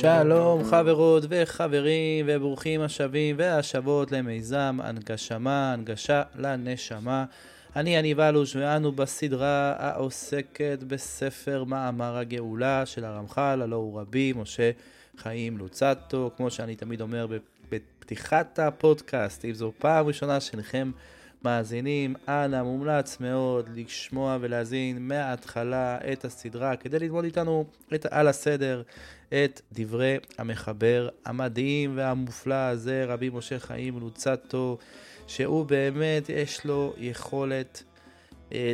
שלום חברות וחברים וברוכים השבים והשבות למיזם הנגשמה, הנגשה לנשמה. אני יניב אלוש ואנו בסדרה העוסקת בספר מאמר הגאולה של הרמח"ל, הלא הוא רבי משה חיים לוצטו, כמו שאני תמיד אומר בפתיחת הפודקאסט, אם זו פעם ראשונה שלכם מאזינים, אנא מומלץ מאוד לשמוע ולהאזין מההתחלה את הסדרה כדי ללמוד איתנו את, על הסדר את דברי המחבר המדהים והמופלא הזה, רבי משה חיים לוצטו, שהוא באמת, יש לו יכולת אה,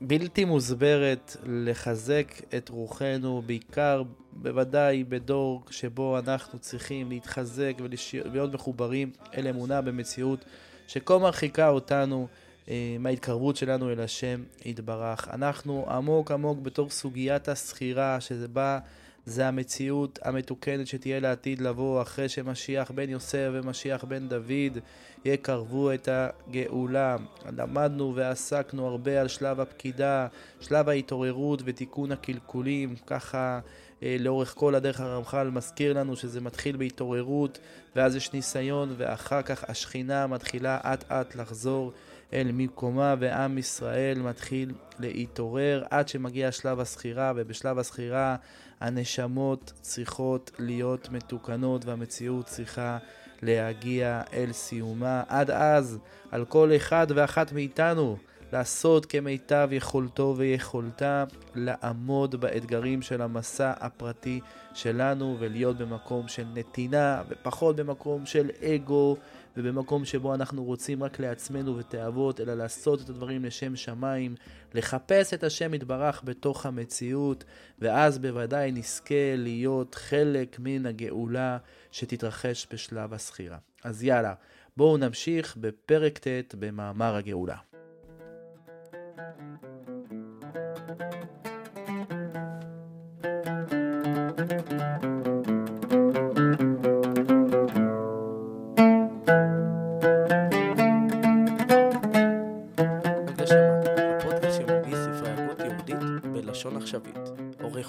בלתי מוסברת לחזק את רוחנו, בעיקר, בוודאי, בדור שבו אנחנו צריכים להתחזק ולהיות מחוברים אל אמונה במציאות שכה מרחיקה אותנו אה, מההתקרבות שלנו אל השם יתברך. אנחנו עמוק עמוק בתור סוגיית הסחירה, שזה בא... זה המציאות המתוקנת שתהיה לעתיד לבוא אחרי שמשיח בן יוסף ומשיח בן דוד יקרבו את הגאולה. למדנו ועסקנו הרבה על שלב הפקידה, שלב ההתעוררות ותיקון הקלקולים, ככה אה, לאורך כל הדרך הרמח"ל מזכיר לנו שזה מתחיל בהתעוררות ואז יש ניסיון ואחר כך השכינה מתחילה אט אט לחזור אל מקומה ועם ישראל מתחיל להתעורר עד שמגיע שלב הסחירה ובשלב הסחירה הנשמות צריכות להיות מתוקנות והמציאות צריכה להגיע אל סיומה. עד אז, על כל אחד ואחת מאיתנו לעשות כמיטב יכולתו ויכולתה, לעמוד באתגרים של המסע הפרטי שלנו ולהיות במקום של נתינה ופחות במקום של אגו ובמקום שבו אנחנו רוצים רק לעצמנו ותאוות, אלא לעשות את הדברים לשם שמיים, לחפש את השם יתברך בתוך המציאות, ואז בוודאי נזכה להיות חלק מן הגאולה שתתרחש בשלב הסחירה. אז יאללה, בואו נמשיך בפרק ט' במאמר הגאולה.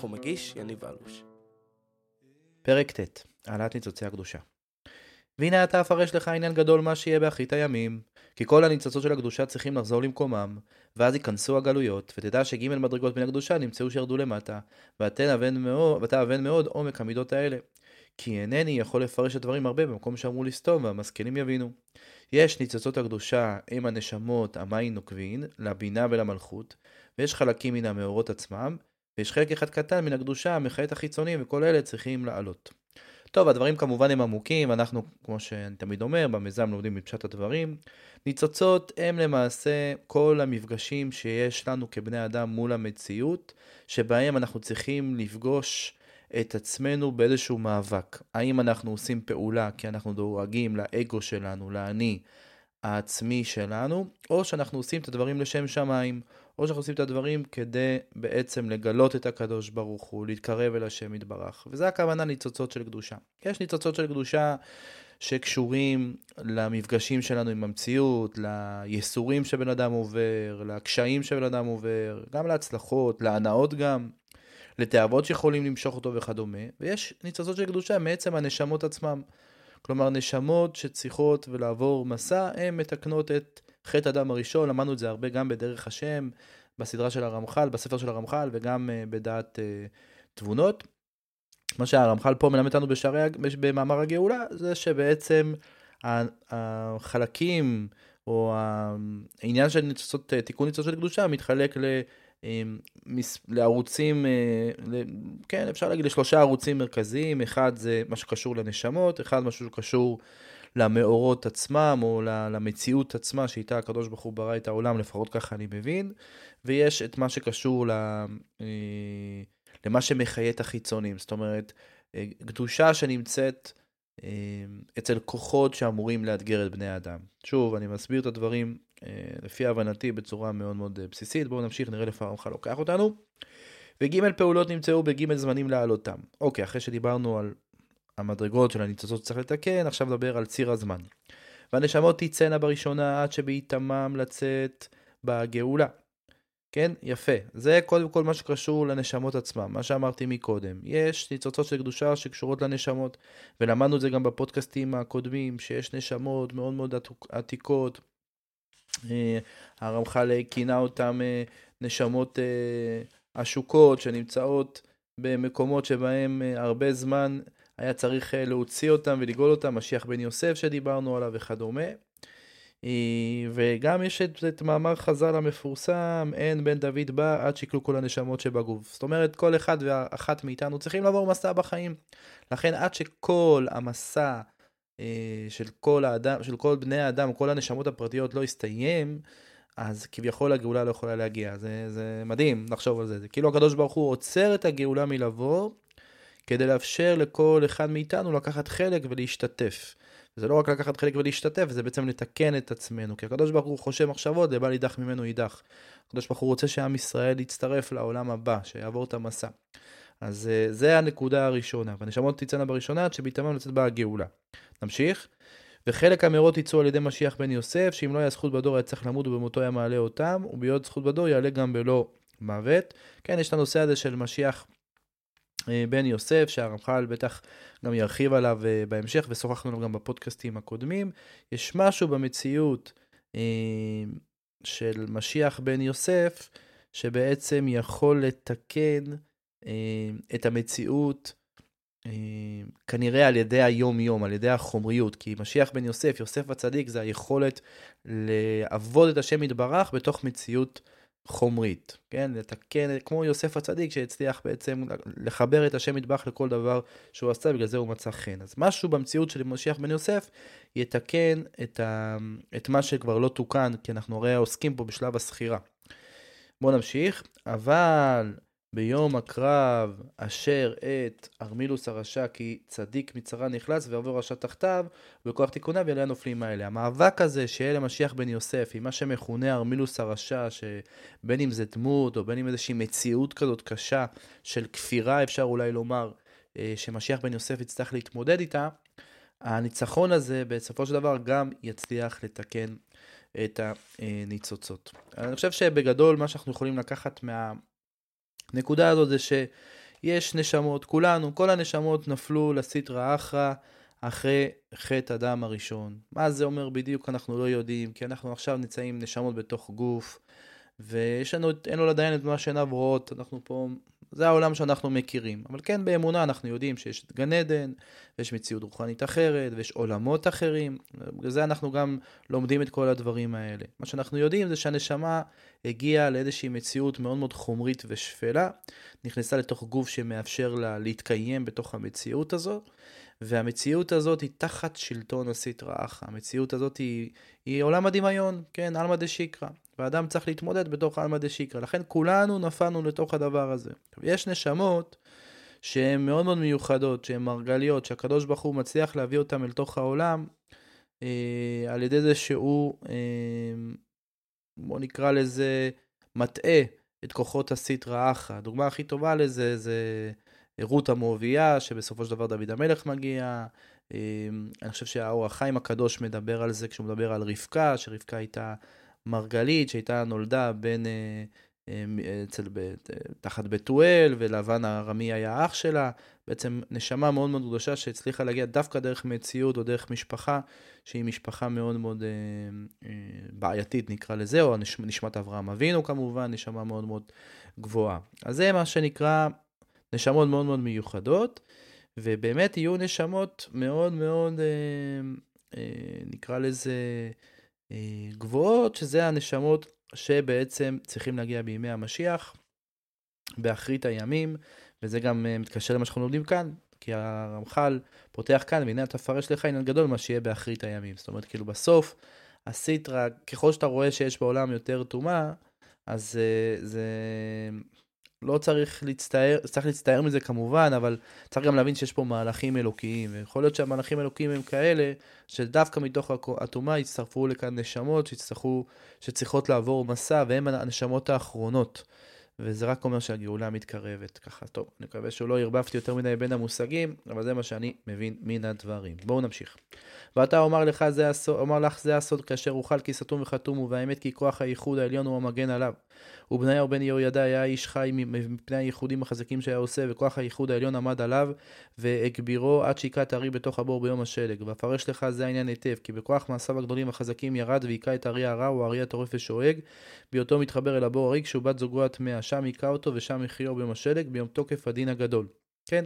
מגיש יניב אלוש. פרק ט', העלאת ניצוצי הקדושה. והנה אתה אפרש לך עניין גדול מה שיהיה באחרית הימים, כי כל הניצוצות של הקדושה צריכים לחזור למקומם, ואז ייכנסו הגלויות, ותדע שג' מדרגות מן הקדושה נמצאו שירדו למטה, ואתה אבן מאוד, ואתה אבן מאוד עומק המידות האלה. כי אינני יכול לפרש את הדברים הרבה במקום שאמרו לסתום, והמשכילים יבינו. יש ניצוצות הקדושה הם הנשמות המים נוקבין, לבינה ולמלכות, ויש חלקים מן המאורות עצמם, ויש חלק אחד קטן מן הקדושה, מחיית החיצונים, וכל אלה צריכים לעלות. טוב, הדברים כמובן הם עמוקים, אנחנו, כמו שאני תמיד אומר, במיזם לומדים מפשט הדברים. ניצוצות הם למעשה כל המפגשים שיש לנו כבני אדם מול המציאות, שבהם אנחנו צריכים לפגוש את עצמנו באיזשהו מאבק. האם אנחנו עושים פעולה כי אנחנו דואגים לאגו שלנו, לאני העצמי שלנו, או שאנחנו עושים את הדברים לשם שמיים, או שאנחנו עושים את הדברים כדי בעצם לגלות את הקדוש ברוך הוא, להתקרב אל השם יתברך. וזה הכוונה ניצוצות של קדושה. יש ניצוצות של קדושה שקשורים למפגשים שלנו עם המציאות, לייסורים שבן אדם עובר, לקשיים שבן אדם עובר, גם להצלחות, להנאות גם, לתאוות שיכולים למשוך אותו וכדומה. ויש ניצוצות של קדושה מעצם הנשמות עצמם. כלומר, נשמות שצריכות ולעבור מסע, הן מתקנות את חטא אדם הראשון, למדנו את זה הרבה גם בדרך השם, בסדרה של הרמח"ל, בספר של הרמח"ל, וגם uh, בדעת uh, תבונות. מה שהרמח"ל פה מלמד אותנו בשערי, במאמר הגאולה, זה שבעצם החלקים, או העניין של ניצוצות, אה, תיקון ניצוצות של קדושה, מתחלק ל... לערוצים, כן, אפשר להגיד לשלושה ערוצים מרכזיים, אחד זה מה שקשור לנשמות, אחד משהו שקשור למאורות עצמם, או למציאות עצמה שאיתה הקדוש ברוך הוא ברא את העולם, לפחות ככה אני מבין, ויש את מה שקשור. אה, למה שמחיה את החיצונים, זאת אומרת, אה, קדושה שנמצאת אה, אצל כוחות שאמורים לאתגר את בני האדם. שוב, אני מסביר את הדברים לפי הבנתי בצורה מאוד מאוד בסיסית, בואו נמשיך, נראה לפעמים הרמח"ל לוקח אותנו. וג' פעולות נמצאו בג' זמנים להעלותם. אוקיי, אחרי שדיברנו על המדרגות של הניצוצות שצריך לתקן, עכשיו נדבר על ציר הזמן. והנשמות תצאנה בראשונה עד שבעיתמם לצאת בגאולה. כן? יפה. זה קודם כל מה שקשור לנשמות עצמם, מה שאמרתי מקודם. יש ניצוצות של קדושה שקשורות לנשמות, ולמדנו את זה גם בפודקאסטים הקודמים, שיש נשמות מאוד מאוד עתיקות. אה, הרמח"ל כינה אותם אה, נשמות אה, עשוקות שנמצאות במקומות שבהם הרבה זמן היה צריך להוציא אותם ולגאול אותם, משיח בן יוסף שדיברנו עליו וכדומה. אה, וגם יש את, את מאמר חז"ל המפורסם, אין בן דוד בא עד שיקלו כל הנשמות שבגוף. זאת אומרת, כל אחד ואחת מאיתנו צריכים לעבור מסע בחיים. לכן עד שכל המסע אה, של כל האדם, של כל בני האדם, כל הנשמות הפרטיות לא יסתיים, אז כביכול הגאולה לא יכולה להגיע. זה, זה מדהים לחשוב על זה. זה כאילו הקדוש ברוך הוא עוצר את הגאולה מלבוא, כדי לאפשר לכל אחד מאיתנו לקחת חלק ולהשתתף. זה לא רק לקחת חלק ולהשתתף, זה בעצם לתקן את עצמנו. כי הקדוש ברוך הוא חושב מחשבות, לבל יידח ממנו יידח. הקדוש ברוך הוא רוצה שעם ישראל יצטרף לעולם הבא, שיעבור את המסע. אז uh, זה הנקודה הראשונה. והנשמות תצאנה בראשונה, עד שבהתאמן לצאת בה הגאולה. נמשיך. וחלק המאורות יצאו על ידי משיח בן יוסף, שאם לא היה זכות בדור היה צריך למות ובמותו היה מעלה אותם, ובהיות זכות בדור יעלה גם בלא מוות. כן, יש את הנושא הזה של משיח אה, בן יוסף, שהרמח"ל בטח גם ירחיב עליו אה, בהמשך, ושוחחנו עליו גם בפודקאסטים הקודמים. יש משהו במציאות אה, של משיח בן יוסף, שבעצם יכול לתקן את המציאות כנראה על ידי היום-יום, על ידי החומריות, כי משיח בן יוסף, יוסף הצדיק, זה היכולת לעבוד את השם יתברך בתוך מציאות חומרית, כן? לתקן, כמו יוסף הצדיק שהצליח בעצם לחבר את השם מטבח לכל דבר שהוא עשה, בגלל זה הוא מצא חן. אז משהו במציאות של משיח בן יוסף יתקן את, ה, את מה שכבר לא תוקן, כי אנחנו הרי עוסקים פה בשלב הסחירה. בואו נמשיך, אבל ביום הקרב אשר את ארמילוס הרשע כי צדיק מצרה נחלץ ויעבור רשע תחתיו ובכוח תיקוניו יעלה הנופלים האלה. המאבק הזה שיהיה למשיח בן יוסף עם מה שמכונה ארמילוס הרשע שבין אם זה דמות או בין אם איזושהי מציאות כזאת קשה של כפירה אפשר אולי לומר אה, שמשיח בן יוסף יצטרך להתמודד איתה הניצחון הזה בסופו של דבר גם יצליח לתקן את הניצוצות. אני חושב שבגדול מה שאנחנו יכולים לקחת מה... הנקודה הזאת זה שיש נשמות, כולנו, כל הנשמות נפלו לסטרא אחרא אחרי חטא הדם הראשון. מה זה אומר בדיוק אנחנו לא יודעים, כי אנחנו עכשיו נמצאים נשמות בתוך גוף, ויש לנו, אין לו לדיין את מה שעיניו רואות, אנחנו פה זה העולם שאנחנו מכירים. אבל כן, באמונה אנחנו יודעים שיש גן עדן, ויש מציאות רוחנית אחרת, ויש עולמות אחרים. בגלל זה אנחנו גם לומדים את כל הדברים האלה. מה שאנחנו יודעים זה שהנשמה הגיעה לאיזושהי מציאות מאוד מאוד חומרית ושפלה, נכנסה לתוך גוף שמאפשר לה להתקיים בתוך המציאות הזאת. והמציאות הזאת היא תחת שלטון הסטרא אחא. המציאות הזאת היא, היא עולם הדמיון, כן, עלמא דשיקרא. ואדם צריך להתמודד בתוך עלמא דשיקרא. לכן כולנו נפלנו לתוך הדבר הזה. יש נשמות שהן מאוד מאוד מיוחדות, שהן מרגליות, שהקדוש ברוך הוא מצליח להביא אותן אל תוך העולם אה, על ידי זה שהוא, אה, בוא נקרא לזה, מטעה את כוחות הסטרא אחא. הדוגמה הכי טובה לזה זה רות המואביה, שבסופו של דבר דוד המלך מגיע. אה, אני חושב שהאור החיים הקדוש מדבר על זה כשהוא מדבר על רבקה, שרבקה הייתה מרגלית שהייתה נולדה בין, אה, אה, אצל, תחת בתואל, ולבן הארמי היה אח שלה. בעצם נשמה מאוד מאוד קדושה שהצליחה להגיע דווקא דרך מציאות או דרך משפחה, שהיא משפחה מאוד מאוד אה, בעייתית נקרא לזה, או נשמת אברהם אבינו כמובן, נשמה מאוד מאוד גבוהה. אז זה מה שנקרא נשמות מאוד מאוד מיוחדות, ובאמת יהיו נשמות מאוד מאוד, נקרא לזה, אה, גבוהות, שזה הנשמות שבעצם צריכים להגיע בימי המשיח, באחרית הימים, וזה גם אה, מתקשר למה שאנחנו לומדים כאן, כי הרמח"ל פותח כאן, והנה אתה תפרש לך עניין גדול מה שיהיה באחרית הימים. זאת אומרת, כאילו בסוף, הסיטרה, ככל שאתה רואה שיש בעולם יותר טומאה, אז אה, זה לא צריך להצטער, צריך להצטער מזה כמובן, אבל צריך גם להבין שיש פה מהלכים אלוקיים, ויכול להיות שהמהלכים אלוקיים הם כאלה, שדווקא מתוך הטומאה יצטרפו לכאן נשמות שיצטרכו, שצריכות לעבור מסע, והן הנשמות האחרונות. וזה רק אומר שהגאולה מתקרבת ככה. טוב, אני מקווה שלא ערבבתי יותר מדי בין המושגים, אבל זה מה שאני מבין מן הדברים. בואו נמשיך. ואתה אומר לך זה הסוד, אומר לך זה הסוד כאשר אוכל כי סתום וחתום הוא, והאמת כי כוח הייחוד העליון הוא המגן עליו. ובניהו בן יהוידע היה איש חי מפני הייחודים החזקים שהיה עושה, וכוח הייחוד העליון עמד עליו, והגבירו עד שהיכה את הארי בתוך הבור ביום השלג. ואפרש לך זה העניין היטב, כי בכוח מעשיו הגדולים החזקים ירד והיכה את הארי הרע, הוא הארי הטורף ושואג, בהיותו מתחבר אל הבור הריק, שהוא בת זוגו הטמאה, שם היכה אותו ושם הכריעו ביום השלג, ביום תוקף הדין הגדול. כן,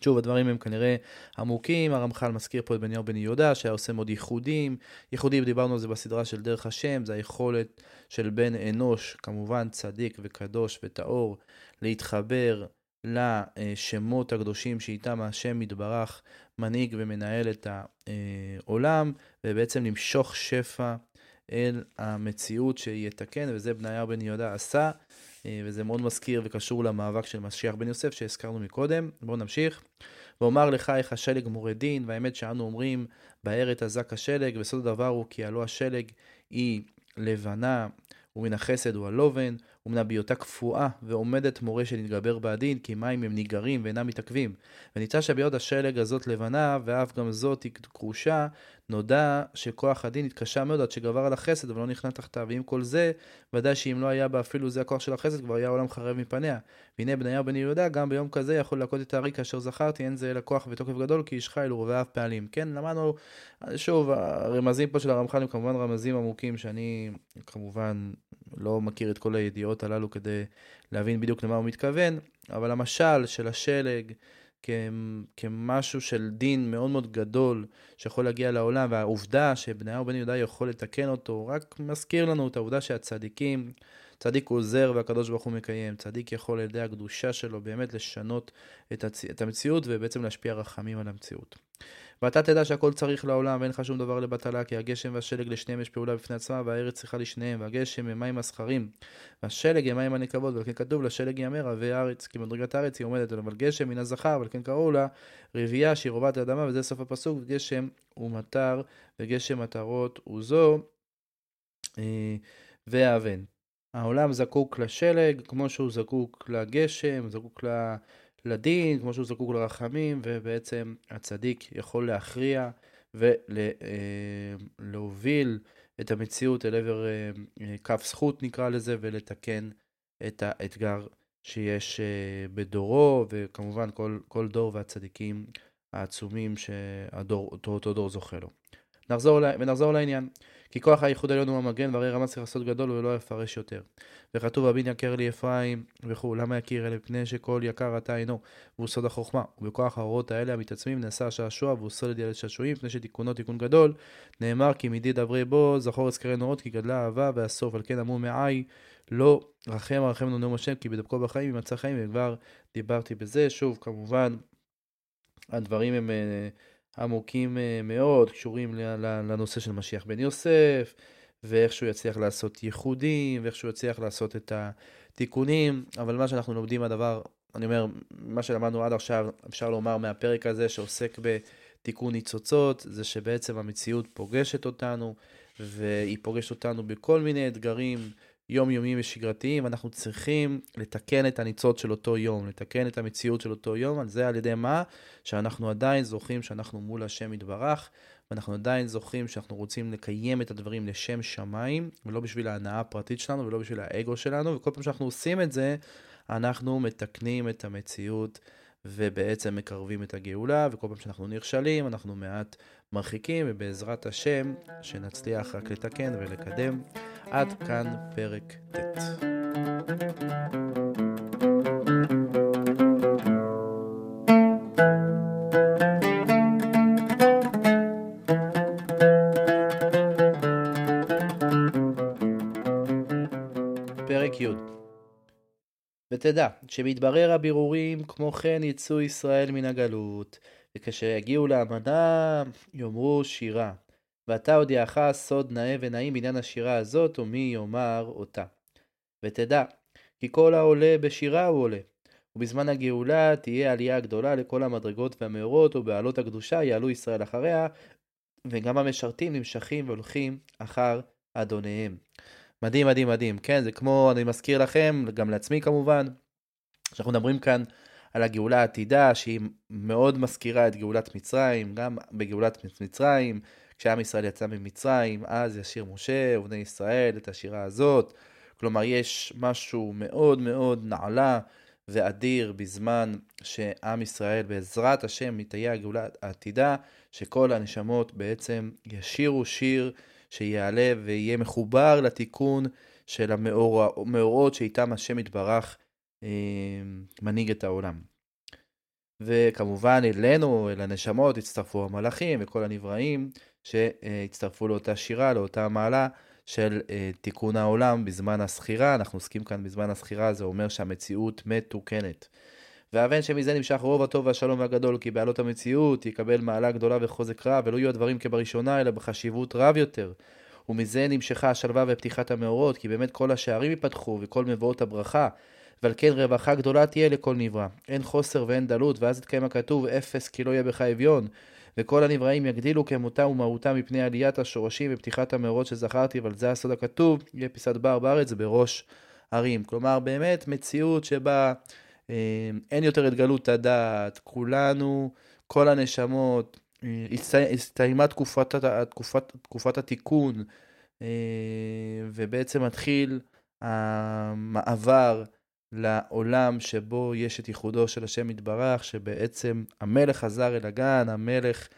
שוב, הדברים הם כנראה עמוקים, הרמח"ל מזכיר פה את בניהו בן יהודה, שהיה עושה מאוד ייחודים. ייחודים, דיברנו על זה בסדרה של דרך השם, זה היכולת של בן אנוש, כמובן צדיק וקדוש וטהור, להתחבר לשמות הקדושים שאיתם השם יתברך מנהיג ומנהל את העולם, ובעצם למשוך שפע אל המציאות שיתקן, וזה בניהו בן יהודה עשה. אה, וזה מאוד מזכיר וקשור למאבק של משיח בן יוסף שהזכרנו מקודם. בואו נמשיך. ואומר לך איך השלג מורה דין, והאמת שאנו אומרים, בארץ אזק השלג, וסוד הדבר הוא כי הלא השלג היא לבנה, ומן החסד הוא הלובן, ומן הביותה קפואה, ועומדת מורה שנתגבר בעדין, כי מים הם ניגרים ואינם מתעכבים. ונמצא שביוד השלג הזאת לבנה, ואף גם זאת היא כרושה, נודע שכוח הדין התקשה מאוד עד שגבר על החסד ולא נכנע תחתיו. ועם כל זה, ודאי שאם לא היה בה אפילו זה הכוח של החסד, כבר היה העולם חרב מפניה. והנה בניהו בן יהודה, גם ביום כזה יכול להכות את הארי כאשר זכרתי, אין זה אלא כוח ותוקף גדול, כי איש חיל ורבעיו פעלים. כן, למדנו, שוב, הרמזים פה של הרמח"ל הם כמובן רמזים עמוקים, שאני כמובן לא מכיר את כל הידיעות הללו כדי להבין בדיוק למה הוא מתכוון, אבל המשל של השלג, כמשהו של דין מאוד מאוד גדול שיכול להגיע לעולם, והעובדה שבניהו בן יהודה יכול לתקן אותו, רק מזכיר לנו את העובדה שהצדיקים, צדיק עוזר והקדוש ברוך הוא מקיים, צדיק יכול על ידי הקדושה שלו באמת לשנות את, הצ... את המציאות ובעצם להשפיע רחמים על המציאות. ואתה תדע שהכל צריך לעולם ואין לך שום דבר לבטלה, כי הגשם והשלג לשניהם יש פעולה בפני עצמה, והארץ צריכה לשניהם, והגשם הם מים הזכרים, והשלג הם מים הנקבות, ועל כן כתוב לשלג יאמר רבי הארץ, כי מדרגת הארץ היא עומדת, אבל גשם מן הזכר, ועל כן קראו לה רבייה שהיא רובת האדמה, וזה סוף הפסוק, וגשם הוא מטר, וגשם מטרות הוא זו, אה, והאבן. העולם זקוק לשלג, כמו שהוא זקוק לגשם, זקוק ל... לדין, כמו שהוא זקוק לרחמים, ובעצם הצדיק יכול להכריע ולהוביל אה, את המציאות אל עבר אה, אה, כף זכות נקרא לזה, ולתקן את האתגר שיש בדורו, וכמובן כל, כל דור והצדיקים העצומים שאותו דור זוכה לו. נחזור, ונחזור לעניין. כי כוח הייחוד העליון הוא המגן, והרי רמז צריך לעשות גדול ולא יפרש יותר. וכתוב רבין יקר לי אפרים וכו', למה יכיר אלה? מפני שכל יקר אתה אינו, והוא סוד החוכמה. ובכוח האורות האלה המתעצמים נעשה השעשוע, והוא סולד ילד שעשועים, מפני שתיקונו תיקון גדול. נאמר כי מדי דברי בו, זכור אזכרי נורות, כי גדלה אהבה והסוף, על כן אמרו מעי, לא רחם לנו נאום השם, כי בדבקו בחיים ימצא חיים, וכבר דיברתי בזה. שוב, כמובן, הדברים הם... עמוקים אה, מאוד, קשורים לנושא של משיח בן יוסף, ואיך שהוא יצליח לעשות ייחודים, ואיך שהוא יצליח לעשות את התיקונים, אבל מה שאנחנו לומדים הדבר, אני אומר, מה שלמדנו עד עכשיו, אפשר לומר מהפרק הזה שעוסק בתיקון ניצוצות, זה שבעצם המציאות פוגשת אותנו, והיא פוגשת אותנו בכל מיני אתגרים. יומיומיים ושגרתיים, אנחנו צריכים לתקן את הניצוץ של אותו יום, לתקן את המציאות של אותו יום, על זה על ידי מה? שאנחנו עדיין זוכרים שאנחנו מול השם יתברך, ואנחנו עדיין זוכרים שאנחנו רוצים לקיים את הדברים לשם שמיים, ולא בשביל ההנאה הפרטית שלנו ולא בשביל האגו שלנו, וכל פעם שאנחנו עושים את זה, אנחנו מתקנים את המציאות. ובעצם מקרבים את הגאולה, וכל פעם שאנחנו נכשלים, אנחנו מעט מרחיקים, ובעזרת השם, שנצליח רק לתקן ולקדם. עד כאן פרק ט'. פרק י' ותדע שמתברר הבירורים כמו כן יצאו ישראל מן הגלות וכאשר יגיעו לאמנה יאמרו שירה ואתה הודיעך סוד נאה ונעים בעניין השירה הזאת, ומי יאמר אותה. ותדע, כי כל העולה בשירה הוא עולה. ובזמן הגאולה תהיה עלייה גדולה לכל המדרגות והמאורות, ובעלות הקדושה יעלו ישראל אחריה, וגם המשרתים נמשכים והולכים אחר אדוניהם. מדהים, מדהים, מדהים. כן, זה כמו, אני מזכיר לכם, גם לעצמי כמובן, שאנחנו מדברים כאן על הגאולה העתידה, שהיא מאוד מזכירה את גאולת מצרים, גם בגאולת מצרים, כשעם ישראל יצא ממצרים, אז ישיר משה ובני ישראל את השירה הזאת. כלומר, יש משהו מאוד מאוד נעלה ואדיר בזמן שעם ישראל, בעזרת השם, מתהיה הגאולה העתידה, שכל הנשמות בעצם ישירו שיר שיעלה ויהיה מחובר לתיקון של המאורות שאיתם השם יתברך אה, מנהיג את העולם. וכמובן אלינו, אל הנשמות, הצטרפו המלאכים וכל הנבראים שהצטרפו לאותה שירה, לאותה מעלה של אה, תיקון העולם בזמן הסחירה. אנחנו עוסקים כאן בזמן הסחירה, זה אומר שהמציאות מתוקנת. והבן שמזה נמשך רוב הטוב והשלום והגדול, כי בעלות המציאות יקבל מעלה גדולה וחוזק רב, ולא יהיו הדברים כבראשונה, אלא בחשיבות רב יותר. ומזה נמשכה השלווה ופתיחת המאורות, כי באמת כל השערים ייפתחו, וכל מבואות הברכה. ועל כן רווחה גדולה תהיה לכל נברא. אין חוסר ואין דלות, ואז יתקיים הכתוב, אפס כי לא יהיה בך אביון. וכל הנבראים יגדילו כמותם ומהותם מפני עליית השורשים ופתיחת המאורות שזכרתי, אבל זה הסוד הכתוב, יהיה פיסת בר בארץ בראש ערים. כלומר, באמת מציאות שבה אה, אין יותר את גלות הדעת, כולנו, כל הנשמות, אה, הסתיימה תקופת, תקופת, תקופת התיקון, אה, ובעצם מתחיל המעבר לעולם שבו יש את ייחודו של השם יתברך, שבעצם המלך חזר אל הגן, המלך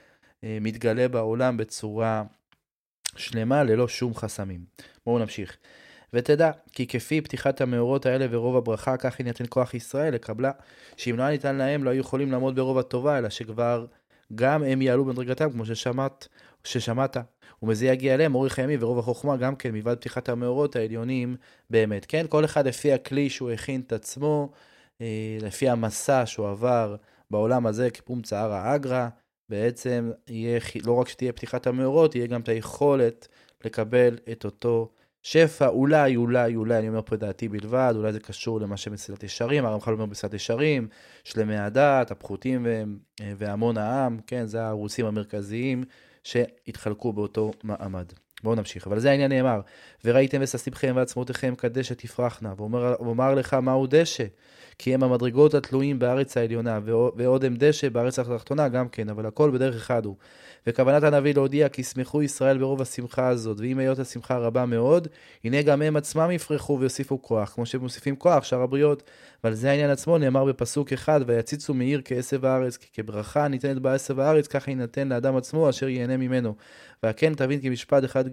מתגלה בעולם בצורה שלמה, ללא שום חסמים. בואו נמשיך. ותדע, כי כפי פתיחת המאורות האלה ורוב הברכה, כך יינתן כוח ישראל לקבלה, שאם לא היה ניתן להם, לא היו יכולים לעמוד ברוב הטובה, אלא שכבר גם הם יעלו במדרגתם, כמו ששמעת, ששמעת. ומזה יגיע אליהם אורך הימים ורוב החוכמה, גם כן, מלבד פתיחת המאורות העליונים באמת. כן, כל אחד לפי הכלי שהוא הכין את עצמו, אה, לפי המסע שהוא עבר בעולם הזה, כפום צערא אגרא, בעצם יהיה, לא רק שתהיה פתיחת המאורות, יהיה גם את היכולת לקבל את אותו שפע, אולי, אולי, אולי, אני אומר פה את דעתי בלבד, אולי זה קשור למה שמסילת ישרים, הרמח"ל אומר בסילת ישרים, שלמי הדת, הפחותים והמון העם, כן, זה הערוצים המרכזיים שהתחלקו באותו מעמד. בואו נמשיך, אבל זה העניין נאמר, וראיתם וששמכם ועצמותיכם כדשא תפרחנה, ואומר לך מהו דשא, כי הם המדרגות התלויים בארץ העליונה, ועוד הם דשא בארץ התחתונה גם כן, אבל הכל בדרך אחד הוא. וכוונת הנביא להודיע כי ישמחו ישראל ברוב השמחה הזאת, ואם היות השמחה רבה מאוד, הנה גם הם עצמם יפרחו ויוסיפו כוח, כמו שהם מוסיפים כוח, שאר הבריות. ועל זה העניין עצמו נאמר בפסוק אחד, ויציצו מעיר כעשב הארץ, כי כברכה ניתנת בה עשב הארץ, ככה יינתן לאדם עצמו אשר ייהנה ממנו. והכן תבין כי משפט אחד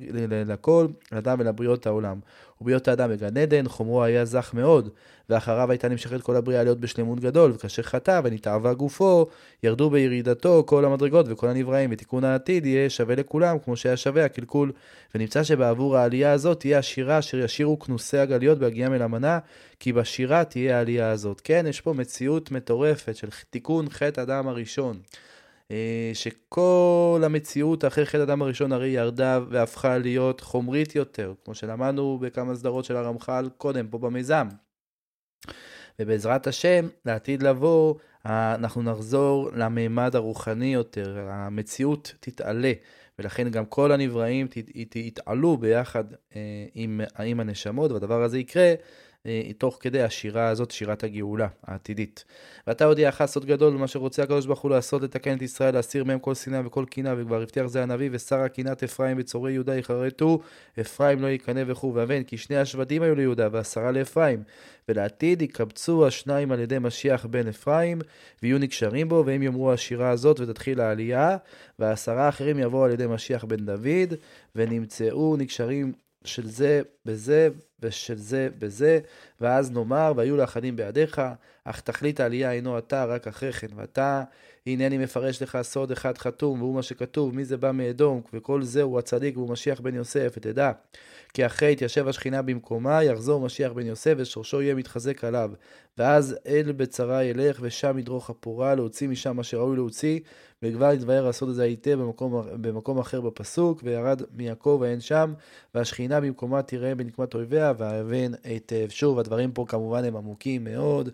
לכל, לאדם ולבריות העולם. ובהיות האדם בגן עדן, חומרו היה זך מאוד, ואחריו הייתה נמשכת כל הבריאה להיות בשלמות גדול, וכאשר חטא ונתעבה גופו, ירדו בירידתו כל המדרגות וכל הנבראים, ותיקון העתיד יהיה שווה לכולם, כמו שהיה שווה הקלקול. ונמצא שבעבור העלייה הזאת תהיה השירה אשר ישירו כנוסי הגליות בהגיעם אל המנה, כי בשירה תהיה העלייה הזאת. כן, יש פה מציאות מטורפת של תיקון חטא אדם הראשון. אה, שכל המציאות אחרי חטא אדם הראשון הרי ירדה והפכה להיות חומרית יותר, כמו שלמדנו בכמה סדרות של הרמח"ל קודם, פה במיזם. ובעזרת השם, לעתיד לבוא, אנחנו נחזור למימד הרוחני יותר, המציאות תתעלה, ולכן גם כל הנבראים יתעלו ביחד אה, עם, עם הנשמות, והדבר הזה יקרה תוך כדי השירה הזאת, שירת הגאולה העתידית. ואתה הודיעך סוד גדול, ומה שרוצה הקדוש ברוך הוא לעשות, לתקן את ישראל, להסיר מהם כל שנאה וכל קינה, וכבר הבטיח זה הנביא, ושרה קינת אפרים בצורי יהודה יכרתו, אפרים לא יקנא וכו' ואבן, כי שני השבטים היו ליהודה, ועשרה לאפרים. ולעתיד יקבצו השניים על ידי משיח בן אפרים, ויהיו נקשרים בו, והם יאמרו השירה הזאת, ותתחיל העלייה, והעשרה האחרים יבואו על ידי משיח בן דוד, ונמצאו נקשרים של זה בזה ושל זה בזה, ואז נאמר, והיו לאחדים בידיך, אך תכלית העלייה אינו אתה, רק אחרי כן, ואתה, הנני מפרש לך סוד אחד חתום, והוא מה שכתוב, מי זה בא מאדום, וכל זה הוא הצדיק והוא משיח בן יוסף, ותדע, כי אחרי יתיישב השכינה במקומה, יחזור משיח בן יוסף, ושורשו יהיה מתחזק עליו. ואז אל בצרה ילך, ושם ידרוך הפורה, להוציא משם מה שראוי להוציא, וכבר יתבהר הסוד הזה היטב במקום, במקום אחר בפסוק, וירד מיעקב ואין שם, והשכינה במקומה תראה בנקמת אויביה, והאבן היטב. שוב, הדברים פה כמובן הם עמוקים מאוד.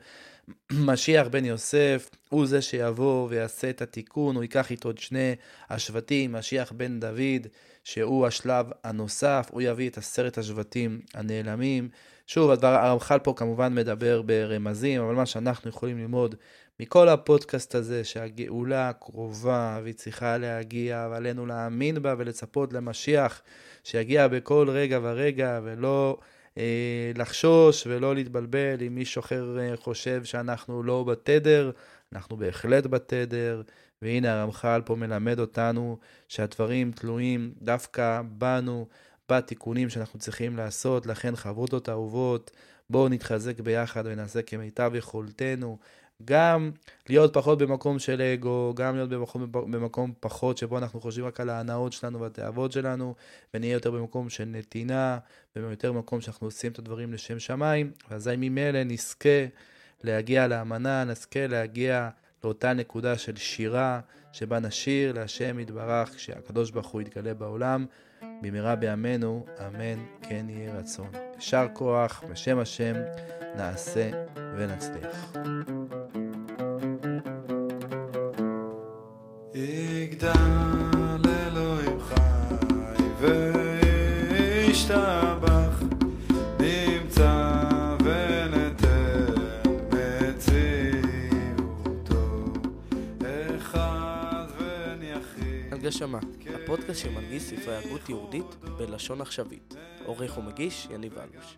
משיח בן יוסף הוא זה שיבוא ויעשה את התיקון, הוא ייקח איתו את שני השבטים, משיח בן דוד, שהוא השלב הנוסף, הוא יביא את עשרת השבטים הנעלמים. שוב, הדבר, הרמח"ל פה כמובן מדבר ברמזים, אבל מה שאנחנו יכולים ללמוד מכל הפודקאסט הזה, שהגאולה קרובה והיא צריכה להגיע, ועלינו להאמין בה ולצפות למשיח שיגיע בכל רגע ורגע, ולא לחשוש ולא להתבלבל אם מישהו אחר אה, חושב שאנחנו לא בתדר, אנחנו בהחלט בתדר. והנה הרמח"ל פה מלמד אותנו שהדברים תלויים דווקא בנו, בתיקונים שאנחנו צריכים לעשות, לכן חברותות אהובות, בואו נתחזק ביחד ונעשה כמיטב יכולתנו. גם להיות פחות במקום של אגו, גם להיות במקום, במקום פחות שבו אנחנו חושבים רק על ההנאות שלנו והתאוות שלנו, ונהיה יותר במקום של נתינה, ויותר במקום שאנחנו עושים את הדברים לשם שמיים, ואזי ממילא נזכה להגיע לאמנה, נזכה להגיע לאותה נקודה של שירה, שבה נשיר להשם יתברך כשהקדוש ברוך הוא יתגלה בעולם. במהרה בימינו, אמן כן יהי רצון. יישר כוח, בשם השם נעשה ונצליח. יחיד הנגשמה, הפודקאסט שמנגיש ספרי הגות יהודית בלשון עכשווית. עורך ומגיש יניב אלוש.